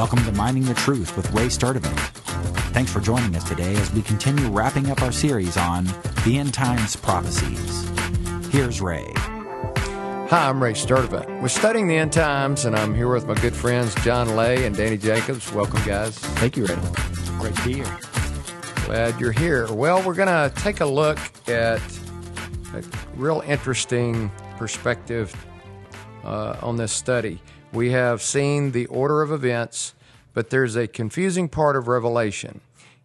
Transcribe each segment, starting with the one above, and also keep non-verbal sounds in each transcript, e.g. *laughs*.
Welcome to Mining the Truth with Ray Sturdivant. Thanks for joining us today as we continue wrapping up our series on the end times prophecies. Here's Ray. Hi, I'm Ray Sturdivant. We're studying the end times, and I'm here with my good friends John Lay and Danny Jacobs. Welcome, guys. Thank you, Ray. Great to be here. Glad you're here. Well, we're going to take a look at a real interesting perspective uh, on this study. We have seen the order of events, but there's a confusing part of Revelation,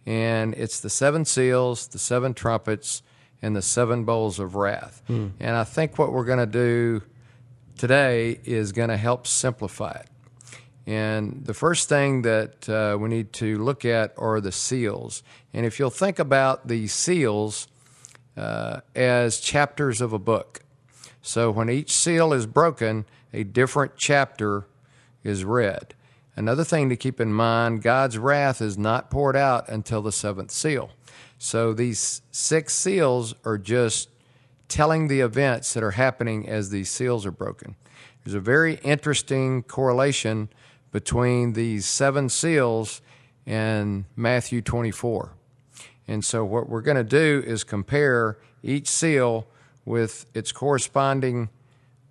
and it's the seven seals, the seven trumpets, and the seven bowls of wrath. And I think what we're going to do today is going to help simplify it. And the first thing that uh, we need to look at are the seals. And if you'll think about the seals uh, as chapters of a book, so when each seal is broken, a different chapter is read. Another thing to keep in mind God's wrath is not poured out until the seventh seal. So these six seals are just telling the events that are happening as these seals are broken. There's a very interesting correlation between these seven seals and Matthew 24. And so, what we're going to do is compare each seal with its corresponding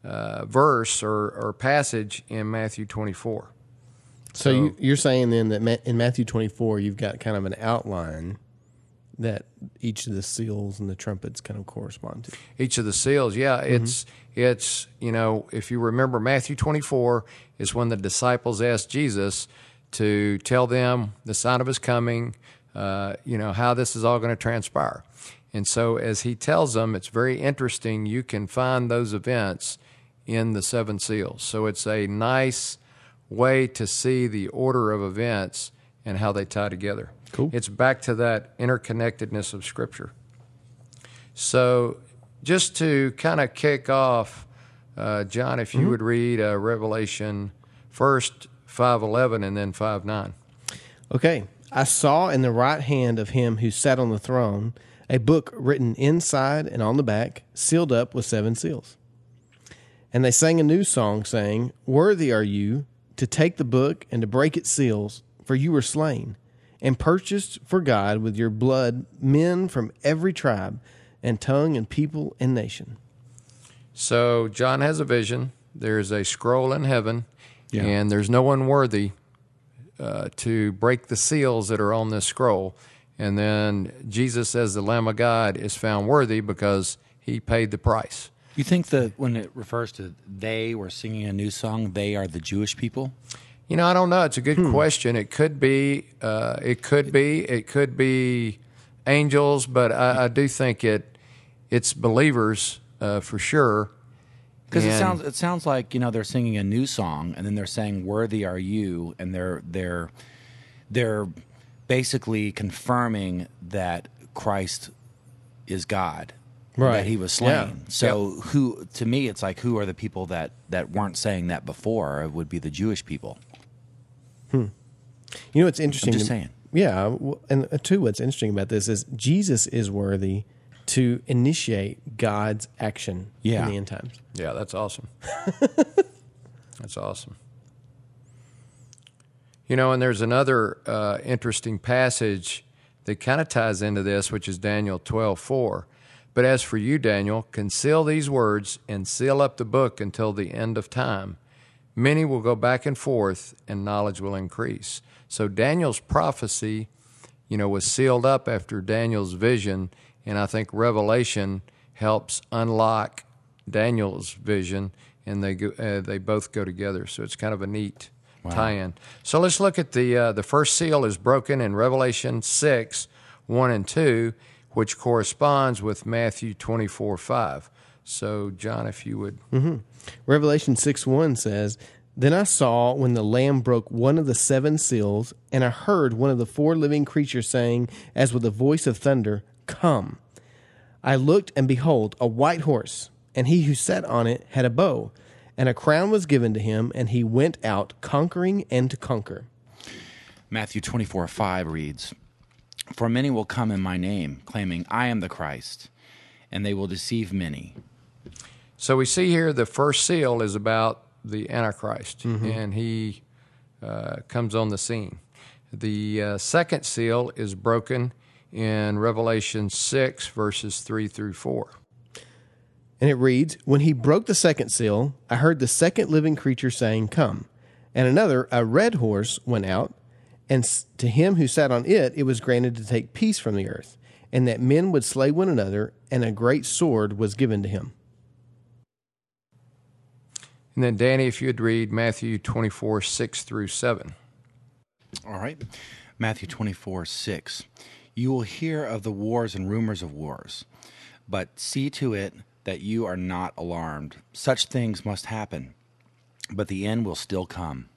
uh, verse or, or passage in Matthew 24. So, you, you're saying then that in Matthew 24, you've got kind of an outline that each of the seals and the trumpets kind of correspond to. each of the seals. Yeah, it's it's you know if you remember Matthew 24 is when the disciples asked Jesus to tell them the sign of his coming, uh, you know how this is all going to transpire. And so as he tells them, it's very interesting. You can find those events in the seven seals. So it's a nice way to see the order of events and how they tie together. Cool. It's back to that interconnectedness of Scripture. So, just to kind of kick off, uh, John, if you would read uh, Revelation first five eleven and then five nine. Okay. I saw in the right hand of him who sat on the throne a book written inside and on the back, sealed up with seven seals. And they sang a new song, saying, Worthy are you to take the book and to break its seals, for you were slain, and purchased for God with your blood men from every tribe and tongue and people and nation. So John has a vision. There's a scroll in heaven, and there's no one worthy uh, to break the seals that are on this scroll. And then Jesus, as the Lamb of God, is found worthy because he paid the price. You think that when it refers to they were singing a new song, they are the Jewish people? You know, I don't know. It's a good question. It could be. Uh, it could be. It could be angels, but I, I do think it. It's believers uh, for sure. Because it sounds it sounds like you know they're singing a new song, and then they're saying "Worthy are you," and they're they're they're basically confirming that Christ is God, Right. That He was slain. Yeah. So who to me, it's like who are the people that that weren't saying that before? It would be the Jewish people. You know what's interesting? just to- saying. Yeah, and uh, two, what's interesting about this is Jesus is worthy to initiate God's action Yeah. in the end times. Yeah, that's awesome. *laughs* that's awesome. You know, and there's another uh, interesting passage that kind of ties into this, which is Daniel 12 4. But as for you, Daniel, conceal these words and seal up the book until the end of time. Many will go back and forth, and knowledge will increase. So Daniel's prophecy, you know, was sealed up after Daniel's vision, and I think Revelation helps unlock Daniel's vision, and they go, uh, they both go together. So it's kind of a neat tie-in. So let's look at the uh, the first seal is broken in Revelation six one and two, which corresponds with Matthew twenty four five. So John, if you would, mm-hmm. Revelation 6 1 says, Then I saw when the Lamb broke one of the seven seals, and I heard one of the four living creatures saying, as with a voice of thunder, Come. I looked, and behold, a white horse, and he who sat on it had a bow, and a crown was given to him, and he went out conquering and to conquer. Matthew 24 5 reads, For many will come in my name, claiming, I am the Christ, and they will deceive many. So we see here the first seal is about the Antichrist, and he uh, comes on the scene. The uh, second seal is broken in Revelation 6, verses 3 through 4. And it reads When he broke the second seal, I heard the second living creature saying, Come. And another, a red horse, went out, and to him who sat on it, it was granted to take peace from the earth, and that men would slay one another, and a great sword was given to him. And then, Danny, if you'd read Matthew 24, 6 through 7. All right. Matthew 24, 6. You will hear of the wars and rumors of wars, but see to it that you are not alarmed. Such things must happen, but the end will still come.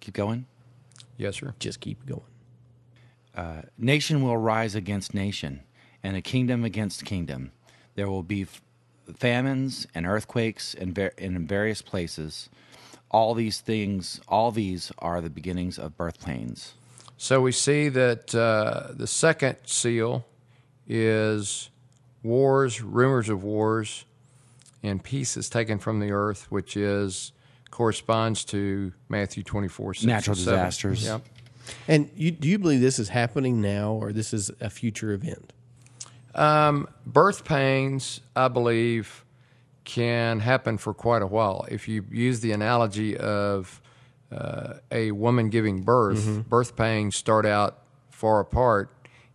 Keep going. Yes, sir. Just keep going. Uh, nation will rise against nation, and a kingdom against kingdom. There will be f- famines and earthquakes in, ver- in various places. All these things, all these are the beginnings of birth pains. So we see that uh, the second seal is wars, rumors of wars, and peace is taken from the earth, which is corresponds to Matthew 24, 6 Natural disasters. Yep. And you, do you believe this is happening now, or this is a future event? Um, birth pains, I believe, can happen for quite a while. If you use the analogy of uh, a woman giving birth, Mm-hmm. birth pains start out far apart,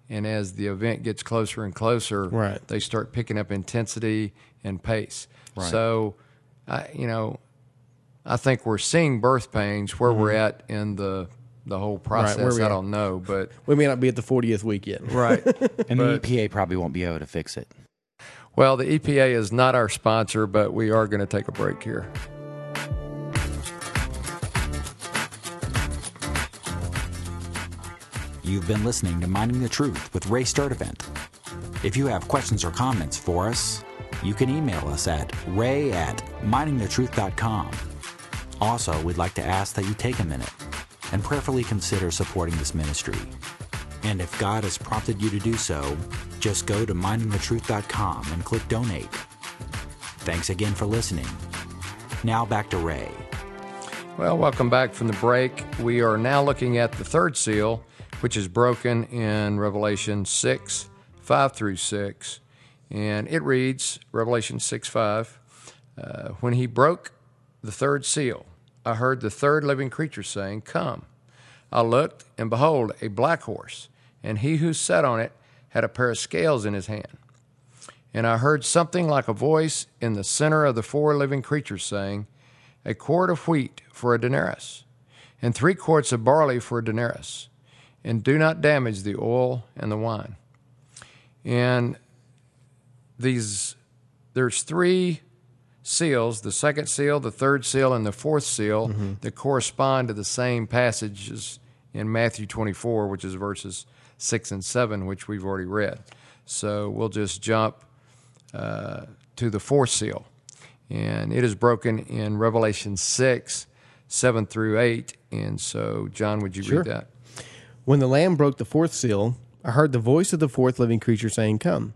and as the event gets closer and closer, Right. they start picking up intensity and pace. Right. So, I, you know, I think we're seeing birth pains where we're at in the the whole process. Mm-hmm. where I at. don't know, but We may not be at the 40th week yet. right. *laughs* And But- the EPA probably won't be able to fix it. Well, the EPA is not our sponsor, but we are going to take a break here. You've been listening to Mining the Truth with Ray Sturdivant. If you have questions or comments for us, you can email us at ray at miningthetruth.com. Also, we'd like to ask that you take a minute and prayerfully consider supporting this ministry. And if God has prompted you to do so, just go to miningthetruth.com and click donate. Thanks again for listening. Now back to Ray. Well, welcome back from the break. We are now looking at the third seal, which is broken in Revelation 6 5 through 6. And it reads Revelation 6 5 uh, When he broke the third seal, I heard the third living creature saying, Come. I looked, and behold, a black horse, and he who sat on it had a pair of scales in his hand. And I heard something like a voice in the center of the four living creatures saying, A quart of wheat for a denarius, and three quarts of barley for a denarius, and do not damage the oil and the wine. And these, there's three seals the second seal, the third seal, and the fourth seal that correspond to the same passages in Matthew 24, which is verses 6 and 7, which we've already read. So we'll just jump uh, to the fourth seal. And it is broken in Revelation 6, 7 through 8. And so, John, would you Sure. read that? When the Lamb broke the fourth seal, I heard the voice of the fourth living creature saying, Come.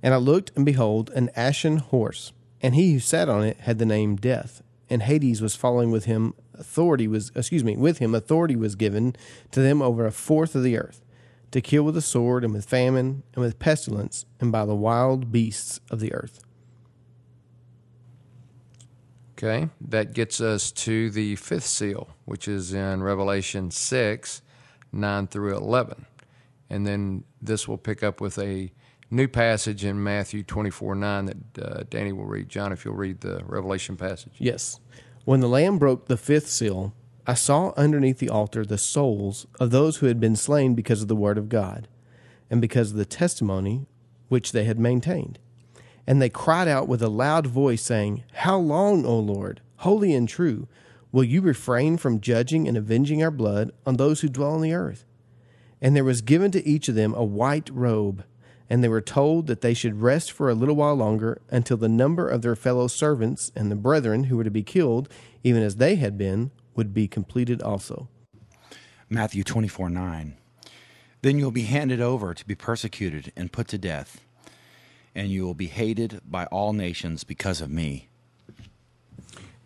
And I looked, and behold, an ashen horse, and he who sat on it had the name Death, and Hades was following with him. Authority was, excuse me, with him authority was given to them over a fourth of the earth, to kill with the sword, and with famine, and with pestilence, and by the wild beasts of the earth. Okay, that gets us to the fifth seal, which is in Revelation 6, 9 through 11. And then this will pick up with a new passage in Matthew 24, 9 that uh, Danny will read. John, if you'll read the Revelation passage. Yes. When the Lamb broke the fifth seal, I saw underneath the altar the souls of those who had been slain because of the word of God, and because of the testimony which they had maintained. And they cried out with a loud voice, saying, How long, O Lord, holy and true, will you refrain from judging and avenging our blood on those who dwell on the earth? And there was given to each of them a white robe, and they were told that they should rest for a little while longer until the number of their fellow servants and the brethren who were to be killed, even as they had been, would be completed also. Matthew 24 9. Then you'll be handed over to be persecuted and put to death, and you will be hated by all nations because of me.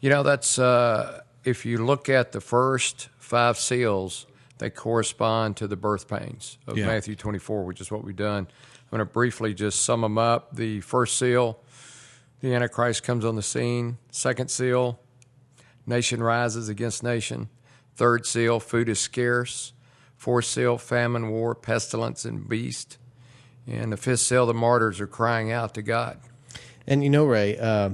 You know, that's uh, if you look at the first five seals, they correspond to the birth pains of Yeah. Matthew 24, which is what we've done. I'm going to briefly just sum them up. The first seal, the Antichrist comes on the scene. Second seal, nation rises against nation. Third seal, food is scarce. Fourth seal, famine, war, pestilence, and beast. And the fifth seal, the martyrs are crying out to God. And you know, Ray, uh,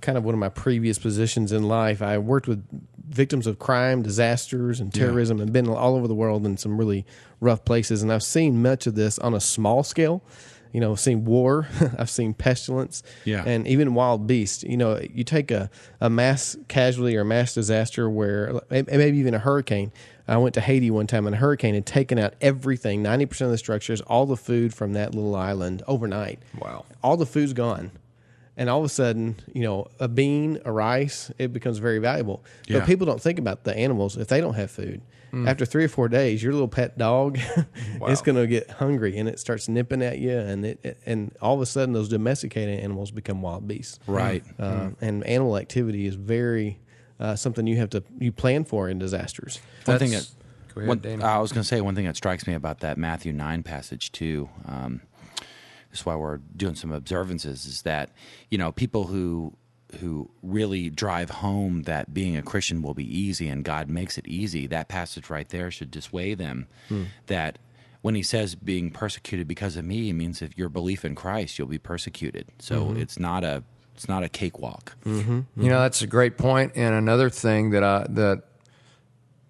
kind of one of my previous positions in life, I worked with victims of crime, disasters, and terrorism, and been all over the world in some really rough places. And I've seen much of this on a small scale. You know, I've seen war, *laughs* I've seen pestilence, Yeah. and even wild beasts. You know, you take a, a mass casualty or mass disaster where maybe even a hurricane. I went to Haiti one time, and a hurricane had taken out everything 90% of the structures, all the food from that little island overnight Wow. all the food's gone. And all of a sudden, you know, a bean, a rice, it becomes very valuable. Yeah. But people don't think about the animals if they don't have food. After three or four days, your little pet dog, *laughs* it's going to get hungry and it starts nipping at you, and it, it- and all of a sudden, those domesticated animals become wild beasts. Right. Uh, And animal activity is very uh, something you have to you plan for in disasters. One thing that Go ahead, one- I was going to say one thing that strikes me about that Matthew nine passage too. Um, that's why we're doing some observances. Is that you know people who who really drive home that being a Christian will be easy and God makes it easy. That passage right there should dissuade them hmm. that. When he says being persecuted because of me, it means if your belief in Christ, you'll be persecuted. So mm-hmm. it's not a it's not a cakewalk. Mm-hmm. Mm-hmm. You know, that's a great point. And another thing that I that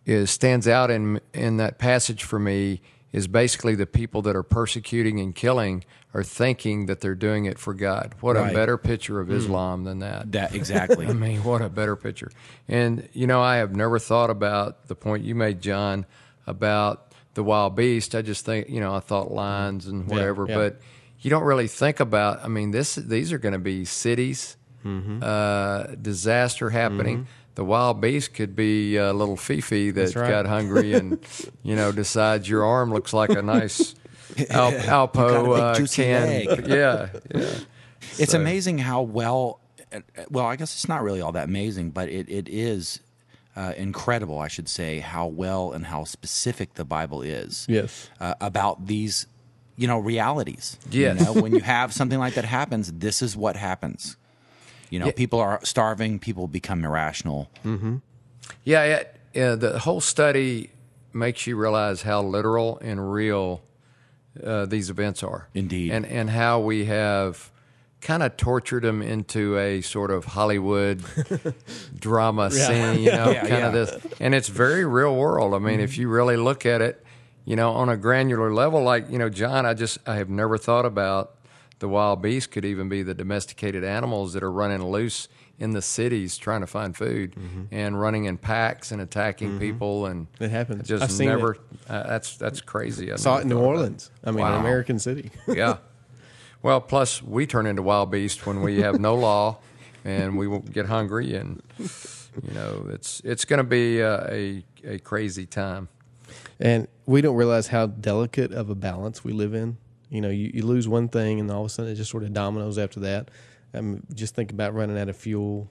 is stands out in in that passage for me is basically the people that are persecuting and killing are thinking that they're doing it for God. What Right. a better picture of Islam than that. That *laughs* exactly. I mean, what a better picture. And you know, I have never thought about the point you made, John, about the wild beast. I just think, you know, I thought lions and whatever, yeah. but you don't really think about. I mean, this these are going to be cities, Mm-hmm. uh, disaster happening. The wild beast could be a little Fifi that right. got hungry and *laughs* you know decides your arm looks like a nice *laughs* Al- Alpo got a uh, juicy can. leg. *laughs* Yeah, yeah. It's So- amazing how well. uh, Well, I guess it's not really all that amazing, but it, it is uh, incredible, I should say, how well and how specific the Bible is Yes. uh, about these, you know, realities. Yes. You know, when you have something like that happens, this is what happens. You know, Yeah. people are starving. People become irrational. Yeah, it, yeah, the whole study makes you realize how literal and real uh, these events are. Indeed. and and how we have kind of tortured them into a sort of Hollywood *laughs* drama scene, you know, Yeah, kind yeah. of this, and it's very real world. I mean, if you really look at it, you know, on a granular level, like you know, John, I just I have never thought about the wild beast could even be the domesticated animals that are running loose in the cities trying to find food and running in packs and attacking people and It happens. Just I've seen never. it. Uh, that's that's crazy. I Saw it in New Orleans. I mean, Wow. an American city. *laughs* yeah. Well, plus we turn into wild beasts when we have no law, and we won't get hungry, and you know it's it's going to be uh, a a crazy time. And we don't realize how delicate of a balance we live in. You know, you, you lose one thing, and all of a sudden it just sort of dominoes after that. Um, just think about running out of fuel,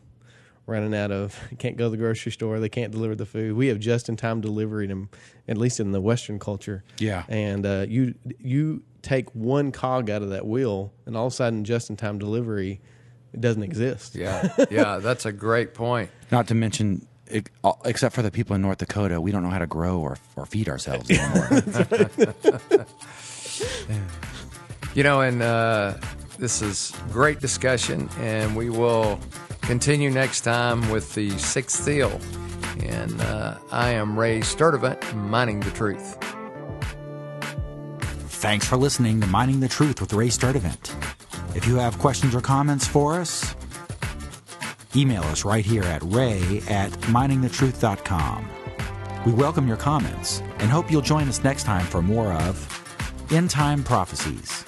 running out of *laughs* can't go to the grocery store. They can't deliver the food. We have just in time delivery, in, at least in the Western culture. Yeah. And uh, you you take one cog out of that wheel, and all of a sudden, just in time delivery, it doesn't exist. Yeah, *laughs* yeah, that's a great point. Not to mention, it, except for the people in North Dakota, we don't know how to grow or, or feed ourselves anymore. *laughs* You know, and uh, this is great discussion, and we will continue next time with the sixth seal. And uh, I am Ray Sturdivant, mining the truth. Thanks for listening to Mining the Truth with Ray Sturdivant. If you have questions or comments for us, email us right here at ray at miningthetruth.com. We welcome your comments and hope you'll join us next time for more of End Time Prophecies.